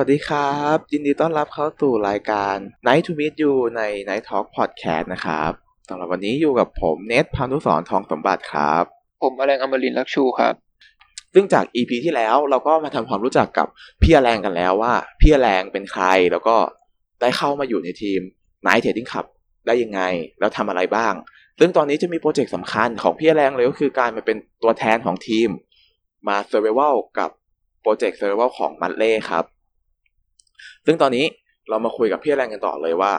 วัสดีครับ ยินดีต้อนรับเข้าสู่รายการ Night to Meet You ใน Night Talk Podcast นะครับสำหรับวันนี้อยู่กับผมเนทพานุสรทองสมบัติครับ ผมอแรงอมรินทร์ลักชูครับ ซึ่งจาก EP ที่แล้วเราก็มาทำความรู้จักกับพี่อแรงกันแล้วว่า พี่อแรงเป็นใครแล้วก็ได้เข้ามาอยู่ในทีม Night Trading Club ได้ยังไง แล้วทำอะไรบ้าง ซึ่งตอนนี้จะมีโปรเจกต์สำคัญของพี่อแรงเลยก็คือการมาเป็นตัวแทนของทีมมา Survival กับโปรเจกต์ Survival ของมั l เล่ครับ ซึ่งตอนนี้เรามาคุยกับพี่อแรงกันต่อเลยว่า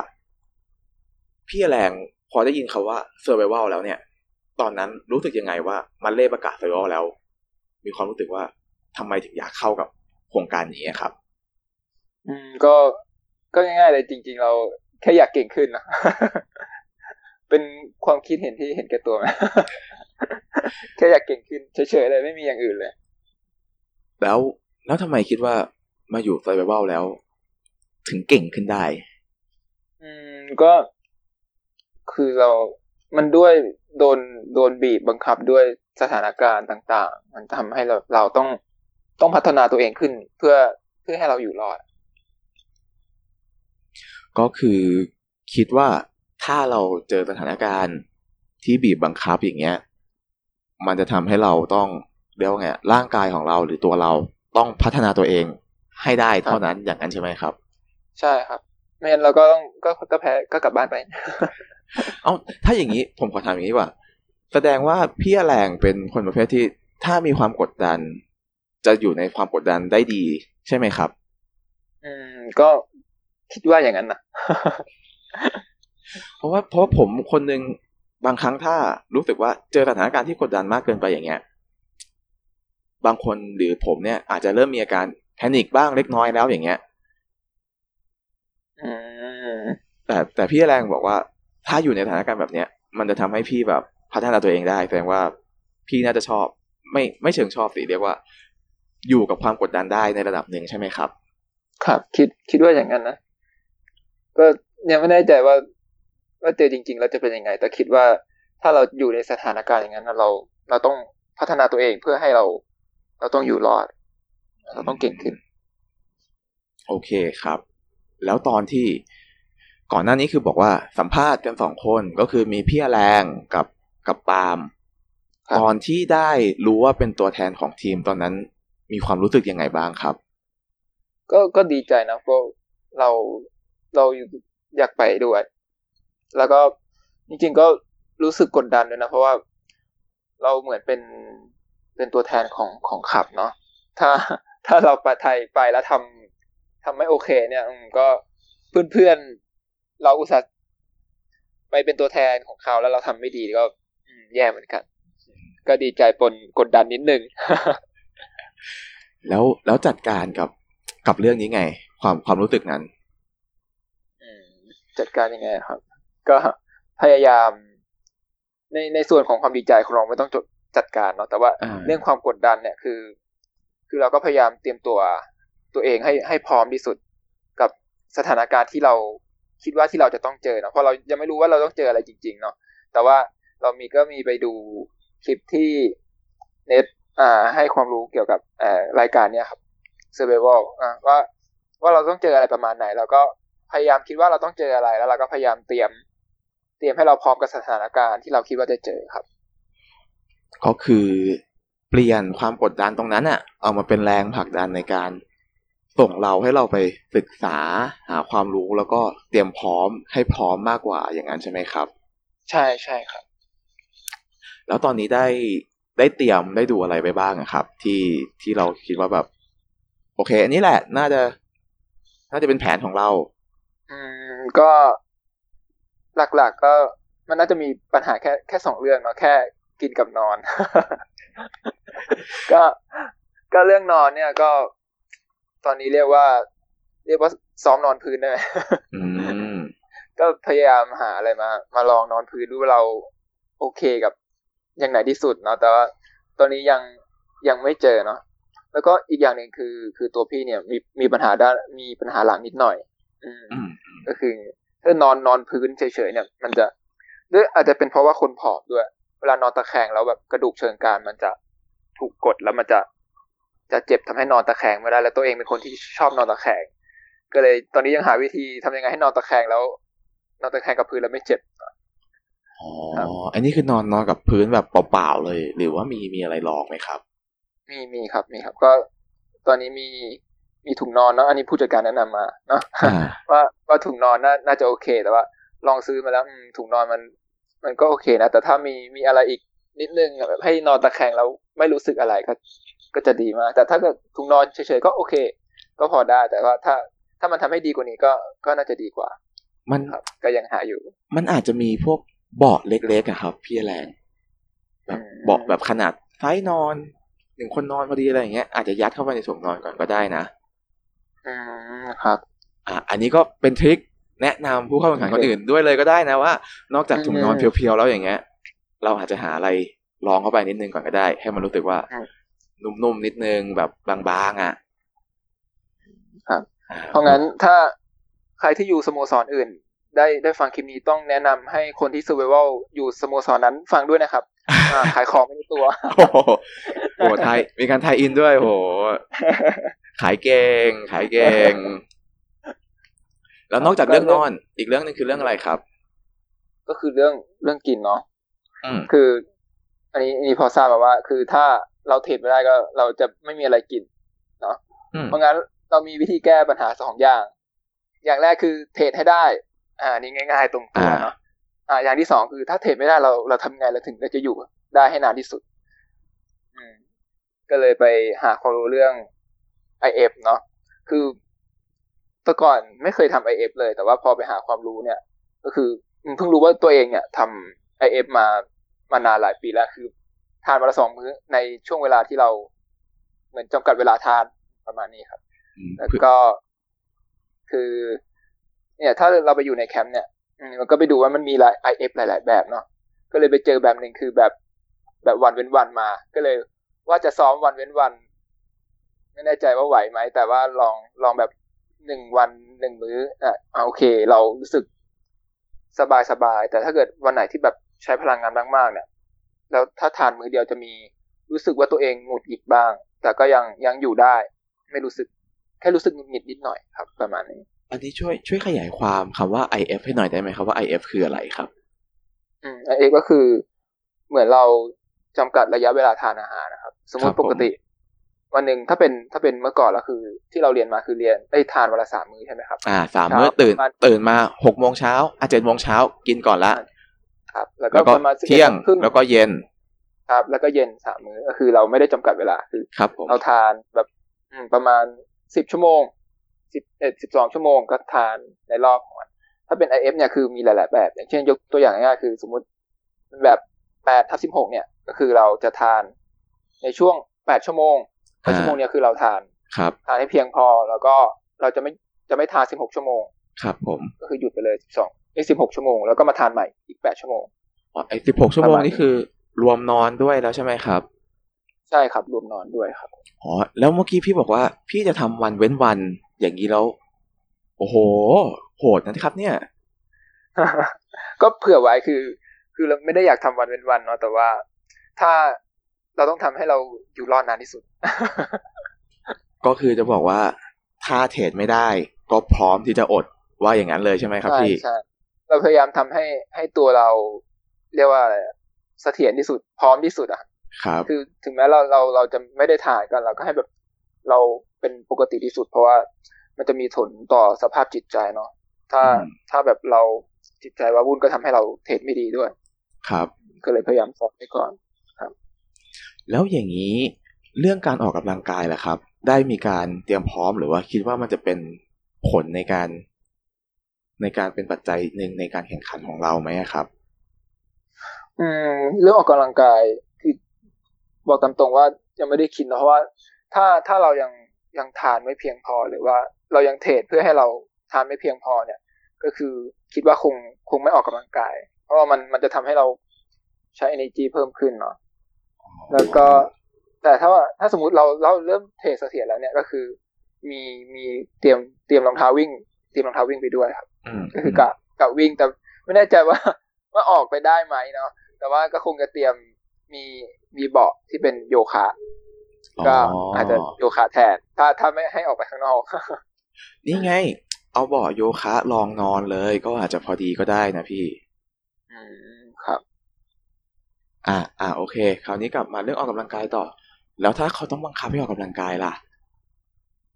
พี่อแรงพอได้ยินคาว่า Survival แล้วเนี่ย ตอนนั้นรู้สึกยังไงว่ามั l เล่ประกาศ Survival แล้ว มีความรู้สึกว่าทำไมถึงอยากเข้ากับโครงการนี้ครับ อืมก็ก็ง่ายๆเลยจริง ๆ เราแค่อยากเก่งขึ้นนะเป็นความคิดเห็นที่เห็นแก่ตัว แค่อยากเก่งขึ้นเฉยๆเลยไม่มีอย่างอื่นเลย แล้วแล้วทำไมคิดว่ามาอยู่ Survival แล้ว ถึงเก่งขึ้นได้ อืมก็คือเรา มันด้วยโดนโดนบีบบังคับด้วยสถานการณ์ต่าง ๆ มันทำให้เราเราต้องต้องพัฒนาตัวเองขึ้นเพื่อเพื่อให้เราอยู่รอด ก็คือคิดว่าถ้าเราเจอสถานการณ์ที่บีบบังคับอย่างเงี้ย มันจะทำให้เราต้องเรียกว่าไงร่างกายของเราหรือตัวเราต้องพัฒนาตัวเองให้ได้เท่านั้นอย่างนั้นใช่ไหมครับ ใช่ครับ ไม่งั้นเราก็ต้องก็ก็แพ้ก็กลับบ้านไป เอาถ้าอย่างนี้ผมขอถามอย่างนี้ดีกว่า แสดงว่าพี่แรงเป็นคนประเภทที่ถ้ามีความกดดัน จะอยู่ในความกดดันได้ดีใช่ไหมครับ อืม ก็คิดว่าอย่างนั้นนะเพราะว่าเพราะว่าผมคนหนึ่งบางครั้งถ้ารู้สึกว่าเจอสถานการณ์ที่กดดันมากเกินไปอย่างเงี้ย บางคนหรือผมเนี่ยอาจจะเริ่มมีอาการแพนิคบ้างเล็กน้อยแล้วอย่างเงี้ยอืม แต่แต่พี่แรงบอกว่า ถ้าอยู่ในสถานการณ์แบบเนี้ย มันจะทำให้พี่แบบพัฒนาตัวเองได้แสดงว่าพี่น่าจะชอบ ไม่ไม่เชิงชอบสิเรียกว่า อยู่กับความกดดันได้ในระดับหนึ่งใช่ไหมครับ ครับคิดคิดว่าอย่างนั้นนะก็ยังไม่แน่ใจว่า ว่าเจอจริง ๆ แล้วจะเป็นยังไง แต่คิดว่าถ้าเราอยู่ในสถานการณ์อย่างนั้นน่ะเรา เราต้องพัฒนาตัวเองเพื่อให้เรา เราต้องอยู่รอด เราต้องเก่งขึ้น โอเคครับ แล้วตอนที่ก่อนหน้านี้คือบอกว่าสัมภาษณ์กันสองคนก็คือมีพี่แรงกับกับปาล์มครับตอนที่ได้รู้ว่าเป็นตัวแทนของทีมตอนนั้นมีความรู้สึกยังไงบ้างครับ ก็ก็ดีใจนะเพราะเราเราอยากไปด้วย แล้วก็จริงๆก็รู้สึกกดดันด้วยนะ เพราะว่าเราเหมือนเป็นเป็นตัวแทนของของขับเนาะถ้าถ้าเราไปไทยไปแล้วทำ ทำไม่โอเค เนี่ยอืมก็เพื่อนๆเราอุตส่าห์ไปเป็นตัวแทนของเขาแล้วเราทำไม่ดีก็อืมแย่เหมือนกัน ก็ดีใจปนกดดันนิดนึง แล้วแล้วจัดการกับกับเรื่องนี้ไง ความความรู้สึกนั้นอืมจัดการยังไงครับ ก็พยายาม ในในส่วนของความดีใจของเราไม่ต้องจดจัดการเนาะแต่ว่าอ่าเรื่องความกดดันเนี่ยคือ คือเราก็พยายามเตรียมตัว ตัวเองให้ให้พร้อมที่สุดกับสถานการณ์ที่เราคิดว่าที่เราจะต้องเจอเนาะเพราะเรายังไม่รู้ว่าเราต้องเจออะไรจริง ๆ เนาะแต่ว่าเรามีก็มีไปดูคลิปที่เน็ตอ่าให้ความรู้เกี่ยวกับอ่อรายการเนี่ยครับ Survival อ่าว่าว่าเราต้องเจออะไรประมาณไหน แล้วก็พยายามคิดว่าเราต้องเจออะไรแล้วเราก็พยายามเตรียม เตรียมให้เราพร้อมกับสถานการณ์ที่เราคิดว่าจะเจอครับ ก็คือเปลี่ยนความกดดันตรงนั้นอะเอามาเป็นแรงผลักดันในการ ส่งเราให้เราไปศึกษาหาความรู้แล้วก็เตรียมพร้อมให้พร้อมมากกว่าอย่างนั้นใช่ไหมครับ ใช่ใช่ครับ แล้วตอนนี้ได้ได้เตรียมได้ดูอะไรไปบ้างอะครับ ที่ที่เราคิดว่าแบบ โอเค อันนี้แหละ น่าจะ น่าจะเป็นแผนของเรา อืมก็หลักๆก็มันน่าจะมีปัญหาแค่แค่สองเรื่องเนาะแค่กินกับนอน ก็ก็เรื่องนอนเนี่ยก็ ตอนนี้เรียกว่า เรียกว่าซ้อมนอนพื้นได้ไหมอืมก็พยายามหาอะไรมา มาลองนอนพื้นดูว่าเราโอเคกับอย่างไหนที่สุดเนาะแต่ว่าตอนนี้ยังยังไม่เจอเนาะแล้วก็อีกอย่างหนึ่งคือ คือตัวพี่เนี่ยมีมีปัญหาด้านมีปัญหาหลังนิดหน่อย อืมอืมก็คือถ้านอนนอนพื้นเฉยๆเนี่ย มันจะด้วยอาจจะเป็นเพราะว่าคนผอมด้วย เวลานอนตะแคงแล้วแบบกระดูกเชิงกรานมันจะถูกกดแล้วมันจะ จะเจ็บทำให้นอนตะแคงไม่ได้ แล้วตัวเองเป็นคนที่ชอบนอนตะแคง ก็เลยตอนนี้ยังหาวิธีทำยังไงให้นอนตะแคงแล้ว นอนตะแคงกับพื้นแล้วไม่เจ็บอ๋อครับอันนี้คือนอนนอนกับพื้นแบบเปล่าๆเลย หรือว่ามีมีอะไรรองไหมครับ มีมีครับมีครับ ก็ตอนนี้มีมีถุงนอนเนาะอันนี้ผู้จัดการแนะนำมาเนาะอ่าว่าว่าถุงนอนน่าน่าจะโอเค แต่ว่า ลองซื้อมาแล้วอืมถุงนอนมัน มันก็โอเคนะแต่ถ้ามีมีอะไรอีกนิดนึงแบบให้นอนตะแคงแล้วไม่รู้สึกอะไรก็ ก็จะดีมาก แต่ถ้าเกิดถุงนอนเฉยๆก็โอเค ก็พอได้ แต่ว่าถ้าถ้ามันทำให้ดีกว่านี้ก็ก็น่าจะดีกว่า มันครับก็ยังหาอยู่ มันอาจจะมีพวกเบาะเล็กๆอะครับ พี่แรงแบบอืมเบาะแบบขนาดไซส์นอนหนึ่งคนนอนพอดีอะไรอย่างเงี้ยอาจจะยัดเข้าไปในถุงนอนก่อนก็ได้นะอืมครับ อะอันนี้ก็เป็นทริคแนะนำผู้เข้าแข่งขันคนอื่นด้วยเลยก็ได้นะว่า นอกจากถุงนอนอืมเพียวๆแล้วอย่างเงี้ย เราอาจจะหาอะไรรองเข้าไปนิดนึงก่อนก็ได้ ให้มันรู้สึกว่าอืม นุ่มๆนิดนึงแบบบางๆอะ ครับอ่เพราะงั้นถ้าใครที่อยู่สโมสรอื่น ได้ได้ฟังคลิปนี้ต้องแนะนำให้คนที่ survival อยู่สโมสรนั้นฟังด้วยนะครับอ่าขายของไม่ในตัวโอ้โหโอ้โหไทยมีการไทยอินด้วยโอ้โห ขายเก่ง ขายเก่ง แล้วนอกจากเรื่องนอน อีกเรื่องหนึงคือเรื่องอะไรครับ ก็คือเรื่องเรื่องกินเนาะอืมคือ อันนี้อันนี้พอทราบมาว่า คือถ้า เราเทรดไม่ได้ก็ เราจะไม่มีอะไรกินอืมเพราะงั้นเรามีวิธีแก้ปัญหาสองอย่าง อย่างแรกคือเทรดให้ได้ อ่านี่ง่าย ๆ ตรงตัวเนาะอ่า อย่างที่สองคือถ้าเทรดไม่ได้เราเราทำไงเราถึงจะอยู่ได้ให้นานที่สุด อืม ก็เลยไปหาความรู้เรื่อง IF เนาะคือแต่ก่อนไม่เคยทำ IF เลย แต่ว่าพอไปหาความรู้เนี่ย ก็คืออืมเพิ่งรู้ว่าตัวเองเนี่ยทำ IF มามานานหลายปีแล้วคือ ทานวันละสองมื้อในช่วงเวลาที่เรา เหมือนจำกัดเวลาทานประมาณนี้ครับอืมแล้วก็คือ เนี่ย ถ้าเราไปอยู่ในแคมป์เนี่ยอืมมันก็ไปดูว่ามันมีหลาย IF หลาย ๆ แบบเนาะก็เลยไปเจอแบบหนึ่งคือแบบแบบวันเว้นวันมา ก็เลยว่าจะซ้อมวันเว้นวัน ไม่แน่ใจว่าไหวไหม แต่ว่าลองลองแบบหนึ่งวันหนึ่งมื้ออะอะโอเค เรารู้สึกสบายสบาย แต่ถ้าเกิดวันไหนที่แบบใช้พลังงานมากๆเนี่ย แล้วถ้าทานมื้อเดียวจะมีรู้สึกว่าตัวเองหงุดหงิดบ้าง แต่ก็ยังยังอยู่ได้ ไม่รู้สึกแค่รู้สึกหงุดหงิดนิดหน่อยครับ ประมาณนี้ อันนี้ช่วยช่วยขยายความคำว่า IF ให้หน่อยได้ไหมครับว่า IF คืออะไรครับ อืมเอกก็คือ เหมือนเราจำกัดระยะเวลาทานอาหารนะครับ สมมครัติบผมปกติ วันหนึ่งถ้าเป็นถ้าเป็นเมื่อก่อนแล้วคือ ที่เราเรียนมาคือเรียนได้ทานวันละสามมื้อใช่ไหมครับ อ่าสามมื้อตื่นประมาณตื่นมาหกโมงเช้าอะเจ็ดโมงเช้ากินก่อนละ ครับแล้วก็แล้วก็ประมาณ11เที่ยงครึ่งแล้วก็เย็น ครับ แล้วก็เย็นสามมื้อก็คือเราไม่ได้จำกัดเวลาคือครับผมเราทานแบบอืมประมาณสิบชั่วโมงสิบเอ็ดสิบสองชั่วโมงก็ทานในรอบของมันถ้าเป็น IF เนี่ยคือมีหลาย ๆ แบบ อย่างเช่นยกตัวอย่างง่ายๆคือ สมมุติแบบแปดทับสิบหกเนี่ย ก็คือเราจะทานในช่วงแปดชั่วโมงแปดชั่วโมงเนี่ยคือเราทานครับทานให้เพียงพอแล้วก็เราจะไม่จะไม่ทานสิบหกชั่วโมง ครับ ผมก็คือหยุดไปเลยสิบสอง ไอ้สิบหกชั่วโมงแล้วก็มาทานใหม่อีกแปดชั่วโมงอ๋อไอ้สิบหกชั่วโมงประมาณนี่คือ รวมนอนด้วยแล้วใช่ไหมครับ ใช่ครับรวมนอนด้วยครับอ๋อแล้วเมื่อกี้พี่บอกว่า พี่จะทำวันเว้นวันอย่างนี้แล้ว โอ้โห โหดนะครับ เนี่ย ก็เผื่อไว้คือ คือเราไม่ได้อยากทำวันเป็นวันเนาะแต่ว่าถ้าเราต้องทำให้เราอยู่รอดนานที่สุด ก็คือจะบอกว่าถ้าเทรดไม่ได้ ก็พร้อมที่จะอดว่าอย่างนั้นเลยใช่ไหมครับใช่พี่ใช่ เราพยายามทำให้ให้ตัวเราเรียกว่าอะไรอะเสถียรที่สุดพร้อมที่สุดอะครับ คือถึงแม้เราเราเราจะไม่ได้ถ่ายกันเราก็ให้แบบเราเป็นปกติที่สุด เพราะว่ามันจะมีผลต่อสภาพจิตใจเนาะถ้าอืมถ้าแบบเราจิตใจว่าวุ่นก็ทำให้เราเทรดไม่ดีด้วย ครับ ก็เลยพยายามสอบไปก่อนแล้วอย่างนี้เรื่องการออกกำลังกายล่ะครับ ได้มีการเตรียมพร้อมหรือว่าคิดว่ามันจะเป็นผลในการ ในการเป็นปัจจัยหนึ่งในการแข่งขันของเราไหมครับ อืมเรื่องออกกำลังกายคือบอกตามตรงว่ายังไม่ได้คิดนะเพราะว่า ถ้าถ้าเรายังยังทานไม่เพียงพอหรือว่าเรายังเทรดเพื่อให้เราทานไม่เพียงพอเนี่ย ก็คือคิดว่าคงคงไม่ออกกำลังกาย เพราะว่ามันมันจะทำให้เราใช้ energy เพิ่มขึ้นเนาะแล้วก็แต่ถ้าว่าถ้าสมมติเราเราเริ่มเทรดเสถียรแล้วเนี่ยก็คือมีมีเตรียมเตรียมรองเท้าวิ่ง เตรียมรองเท้าวิ่งไปด้วยครับอืมก็คือกะกะวิ่งแต่ไม่แน่ใจว่าว่าออกไปได้ไหมเนาะแต่ว่าก็คงจะเตรียมมีมีเบาะที่เป็นโยคะ ก็อาจจะโยคะแทน ถ้าถ้าไม่ให้ออกไปข้างนอก นี่ไง เอาเบาะโยคะลองนอนเลย ก็อาจจะพอดีก็ได้นะพี่ อืมครับ อ่าอ่าโอเค คราวนี้กลับมาเรื่องออกกำลังกายต่อ แล้วถ้าเขาต้องบังคับให้ออกกำลังกายล่ะ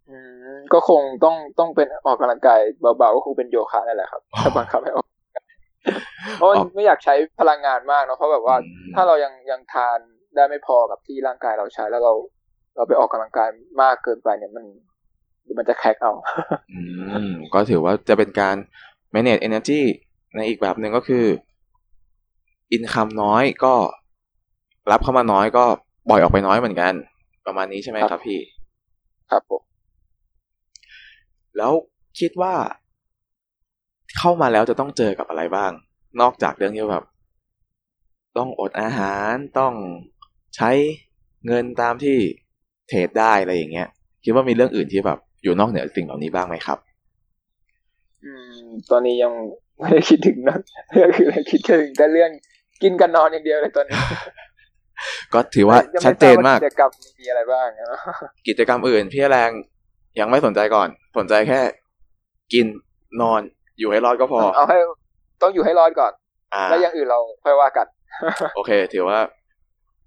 อืม ก็คงต้องต้องเป็นออกกำลังกายเบาๆก็คงเป็นโยคะนั่นแหละครับอ๋อถ้าบังคับให้ออกกำลังกายเพราะว่าออกไม่อยากใช้พลังงานมากเนาะเพราะแบบว่าอืมถ้าเรายังยังทานได้ไม่พอกับที่ร่างกายเราใช้แล้วเรา เราไปออกกำลังกายมากเกินไปเนี่ยมันมันจะแคกเอาอืมก็ถือว่าจะเป็นการ manage energy ในอีกแบบหนึ่งก็คือ income น้อยก็รับเข้ามาน้อยก็ปล่อยออกไปน้อยเหมือนกัน ประมาณนี้ใช่ไหมครับครับพี่ ครับผม แล้วคิดว่า เข้ามาแล้วจะต้องเจอกับอะไรบ้าง นอกจากเรื่องที่แบบ ต้องอดอาหารต้องใช้เงินตามที่เทรดได้อะไรอย่างเงี้ย คิดว่ามีเรื่องอื่นที่แบบ อยู่นอกเหนือสิ่งเหล่านี้บ้างไหมครับ อืม ตอนนี้ยังไม่ได้คิดถึงนะก็คือคิดถึงแต่เรื่องกินกันนอนอย่างเดียวเลยตอนนี้ ก็ถือว่ายังไม่ชัดเจนมากทรบว่กิจกรรมมีอะไรบ้างนะกิจกรรมอื่นพี่แรง ยังไม่สนใจก่อน สนใจแค่ กินนอนอยู่ให้รอดก็พอ เอาให้ต้องอยู่ให้รอดก่อนอ่าแล้วอย่างอื่นเราค่อยว่ากัน โอเค ถือว่า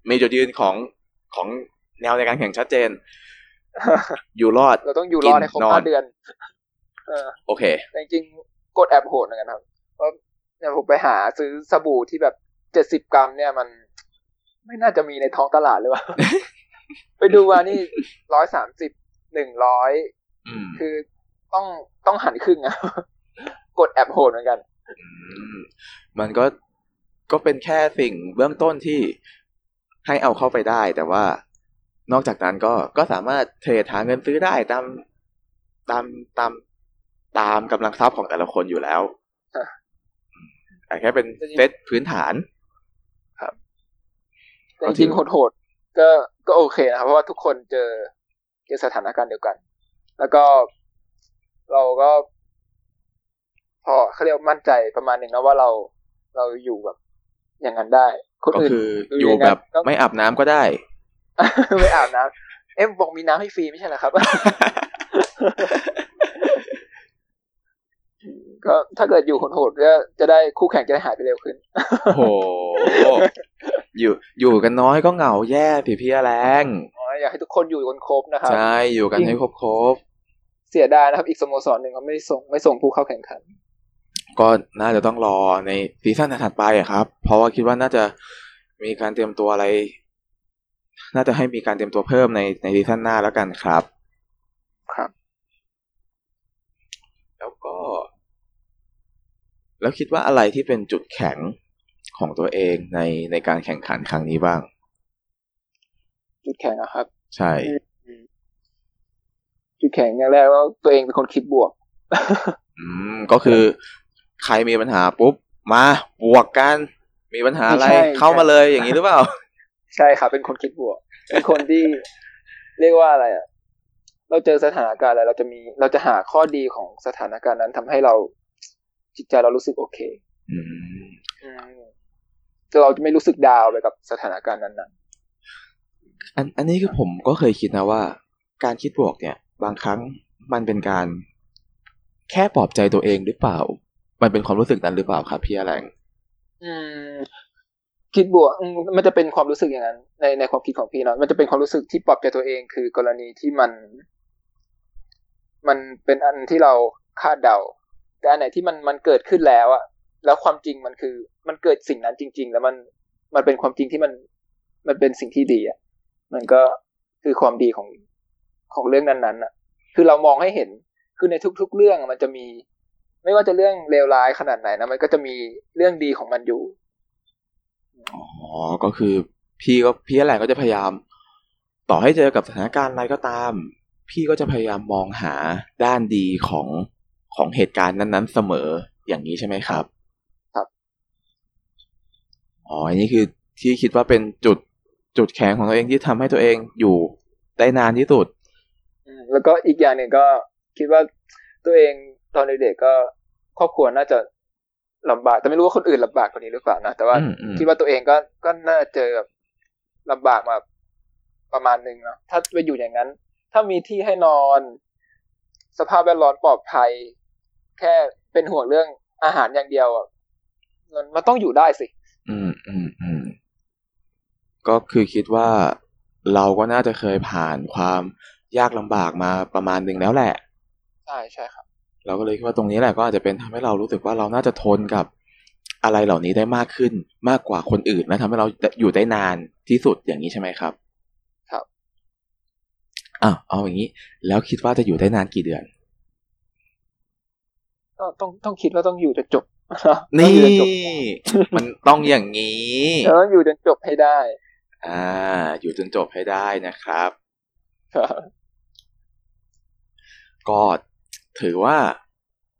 มีจุดยืนของของแนวในการแข่งชัดเจน อยู่รอด เราต้องอยู่รอดให้ครบกินนอนห้าเดือนเออโอเคแต่จริงๆกดแอบโหดเหมือนกันครับเพราะเนี่ยผมไปหาซื้อสบู่ที่แบบเจ็ดสิบกรัม เนี่ยมัน ไม่น่าจะมีในท้องตลาดเลยว่ะไปดูมานี่ร้อยสามสิบ หนึ่งร้อยอืมคือต้องต้องหันครึ่งอะกดแอบโหดเหมือนกันมมันก็ก็เป็นแค่สิ่งเบื้องต้นที่ให้เอาเข้าไปได้ แต่ว่านอกจากนั้นก็ก็สามารถเทรดหาเงินซื้อได้ตามตามตามตามกำลังทรัพย์ของแต่ละคนอยู่แล้วฮะแต่แค่เป็นเซตพื้นฐานแต่ก็จถืริองๆโหดๆก็ก็โอเคนะครับเพราะว่าทุกคนเจอ เจอสถานการณ์เดียวกัน แล้วก็เราก็พอเขาเรียกว่ามั่นใจประมาณหนึ่งนะว่าเราเราอยู่แบบอย่างนั้นได้คนก็อื่นคือคืออยู่ยังไงแบบต้องไม่อาบน้ำก็ได้ ไม่อาบน้ำเอ๊ะบอกมีน้ำให้ฟรีไม่ใช่เหรอครับ ก็ถ้าเกิดอยู่โหดๆก็จะได้คู่แข่งจะได้หายไปเร็วขึ้น โอ้โหอยู่อยู่กันน้อยก็เหงาแย่สิพี่แรง อ๋ออยากให้ทุกคนอยู่กันครบนะครับ ใช่ อยู่กันจริงให้ครบครบเสียดายนะครับ อีกสโมสรหนึ่งเขาไม่ส่งไม่ส่งผู้เข้าแข่งขันๆก็น่าจะต้องรอในซีซั่นถัดไปอะครับ เพราะว่าคิดว่าน่าจะมีการเตรียมตัวอะไร น่าจะให้มีการเตรียมตัวเพิ่มในในซีซั่นหน้าแล้วกันครับ ครับ แล้วก็ แล้วคิดว่าอะไรที่เป็นจุดแข็งของตัวเองในในการแข่งขันครั้งนี้บ้าง จุดแข็งนะครับ ใช่ จุดแข็งอย่างแรกว่าตัวเองเป็นคนคิดบวก อืมก็คือ ใครมีปัญหาปุ๊บ มาบวกกัน มีปัญหาอะไรใช่เข้ามาเลยอย่างนี้หรือเปล่า ใช่ครับเป็นคนคิดบวก เป็นคนที่เรียกว่าอะไรอะเราเจอสถานการณ์อะไรเราจะมีเราจะหาข้อดีของสถานการณ์นั้นทำให้เราจิตใจเรารู้สึกโอเคอืมอืมแต่เราจะไม่รู้สึกดาวน์ไปกับสถานการณ์นั้น อันอันนี้คือผมก็เคยคิดนะว่า การคิดบวกเนี่ย บางครั้งมันเป็นการแค่ปลอบใจตัวเองหรือเปล่า มันเป็นความรู้สึกนั้นหรือเปล่าครับพี่แรงอืมคิดบวกมันจะเป็นความรู้สึกอย่างนั้น ในในความคิดของพี่เนาะมันจะเป็นความรู้สึกที่ปลอบใจตัวเอง คือกรณีที่มัน มันเป็นอันที่เราคาดเดา แต่อันไหนที่มันมันเกิดขึ้นแล้วอะแล้วความจริงมันคือ มันเกิดสิ่งนั้นจริง ๆ แล้วมันมันเป็นความจริงที่มันมันเป็นสิ่งที่ดีอะ มันก็คือความดีของของเรื่องนั้นๆอะคือเรามองให้เห็นคือในทุก ๆ เรื่องอะมันจะมี ไม่ว่าจะเรื่องเลวร้ายขนาดไหนนะมันก็จะมีเรื่องดีของมันอยู่อ๋อก็คือพี่ก็พี่แรงก็จะพยายาม ต่อให้เจอกับสถานการณ์อะไรก็ตาม พี่ก็จะพยายามมองหาด้านดีของของเหตุการณ์นั้น ๆ เสมออย่างนี้ใช่ไหมครับ ครับอ๋ออันนี้คือที่คิดว่าเป็นจุด จุดแข็งของตัวเองที่ทำให้ตัวเองอยู่ได้นานที่สุดอืมแล้วก็อีกอย่างหนึ่งก็คิดว่าตัวเองตอนเด็กๆก็ครอบครัวน่าจะลำบาก แต่ไม่รู้ว่าคนอื่นลำบากกว่านี้หรือเปล่านะ แต่ว่าอืมอืมคิดว่าตัวเองก็ก็น่าจะเจอแบบลำบากมาประมาณหนึ่งเนาะถ้าไปอยู่อย่างนั้น ถ้ามีที่ให้นอน สภาพแวดล้อมปลอดภัย แค่เป็นห่วงเรื่องอาหารอย่างเดียวอะมันมันต้องอยู่ได้สิ อืมอืมอืม ก็คือคิดว่าเราก็น่าจะเคยผ่านความยากลำบากมาประมาณหนึ่งแล้วแหละ ใช่ใช่ครับ เราก็เลยคิดว่าตรงนี้แหละก็อาจจะเป็นทำให้เรารู้สึกว่าเราน่าจะทนกับอะไรเหล่านี้ได้มากขึ้นมากกว่าคนอื่นและทำให้เราอยู่ได้นานที่สุดอย่างนี้ใช่ไหมครับ ครับอะเอาอย่างนี้ แล้วคิดว่าจะอยู่ได้นานกี่เดือน ก็ต้องต้องคิดว่าต้องอยู่จนจบนี่ต้องอยู่จนจบมันต้องอย่างนี้เราต้องอยู่จนจบให้ได้ อ่า อยู่จนจบให้ได้นะครับครับ ก็ถือว่า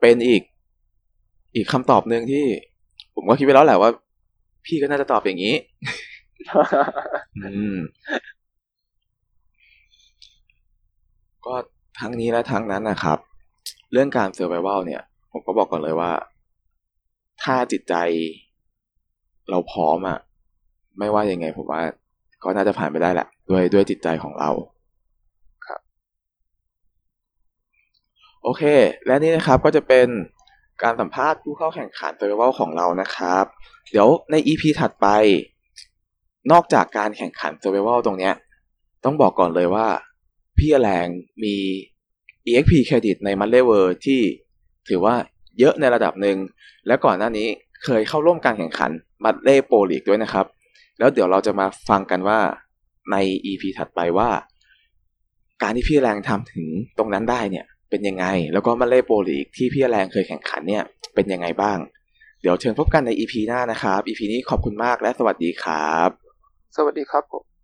เป็นอีกอีกคำตอบหนึ่งที่ ผมก็คิดไปแล้วแหละว่า พี่ก็น่าจะตอบอย่างนี้อืมก็ทั้งนี้และทั้งนั้นนะครับ เรื่องการเซอร์ไ a เวลเนี่ย ผมก็บอกก่อนเลยว่า ถ้าจิตใจเราพร้อมอะไม่ว่ายังไงผมว่า ก็น่าจะผ่านไปได้แหละ ด้วยด้วยจิตใจของเราครับ โอเค และนี่นะครับก็จะเป็นการสัมภาษณ์ผู้เข้าแข่งขันเซอร์ไ a เวลของเรานะครับ เดี๋ยวใน EP ถัดไป นอกจากการแข่งขันเซอร์ไ a เวลตรงเนี้ย ต้องบอกก่อนเลยว่า พี่แรงมี EXP เครดิตในมันเลเวอร์ที่ถือว่าเยอะในระดับหนึ่ง และก่อนหน้านี้เคยเข้าร่วมการแข่งขันมัดเล่โปรลีกด้วยนะครับ แล้วเดี๋ยวเราจะมาฟังกันว่าใน EP ถัดไปว่า การที่พี่แรงทำถึงตรงนั้นได้เนี่ยเป็นยังไง แล้วก็มาเล่โปรลีกที่พี่แรงเคยแข่งขันเนี่ยเป็นยังไงบ้าง เดี๋ยวเชิญพบกันใน EP หน้านะครับ EP นี้ขอบคุณมากและสวัสดีครับ สวัสดีครับผม